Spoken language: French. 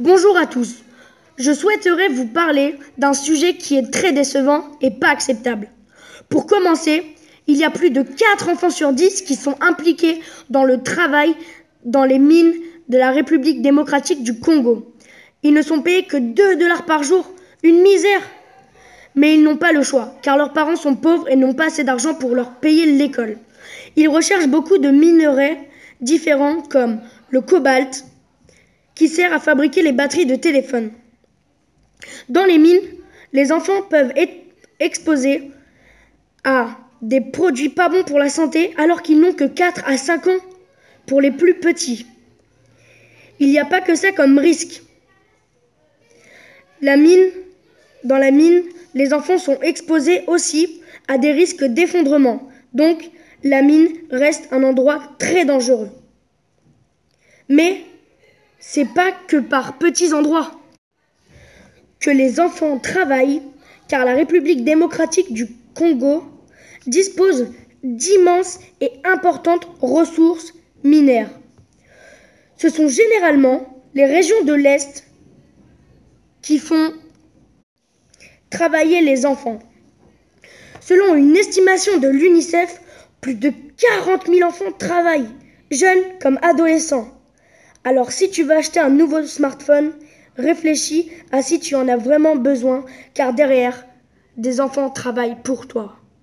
Bonjour à tous. Je souhaiterais vous parler d'un sujet qui est très décevant et pas acceptable. Pour commencer, il y a plus de 4 enfants sur 10 qui sont impliqués dans le travail dans les mines de la République démocratique du Congo. Ils ne sont payés que 2 dollars par jour, une misère. Mais ils n'ont pas le choix, car leurs parents sont pauvres et n'ont pas assez d'argent pour leur payer l'école. Ils recherchent beaucoup de minerais différents comme le cobalt, qui sert à fabriquer les batteries de téléphone. Dans les mines, les enfants peuvent être exposés à des produits pas bons pour la santé alors qu'ils n'ont que 4 à 5 ans pour les plus petits. Il n'y a pas que ça comme risque. Dans la mine, les enfants sont exposés aussi à des risques d'effondrement. Donc, la mine reste un endroit très dangereux. Mais c'est pas que par petits endroits que les enfants travaillent, car la République démocratique du Congo dispose d'immenses et importantes ressources minières. Ce sont généralement les régions de l'Est qui font travailler les enfants. Selon une estimation de l'UNICEF, plus de 40 000 enfants travaillent, jeunes comme adolescents. Alors si tu veux acheter un nouveau smartphone, réfléchis à si tu en as vraiment besoin, car derrière, des enfants travaillent pour toi.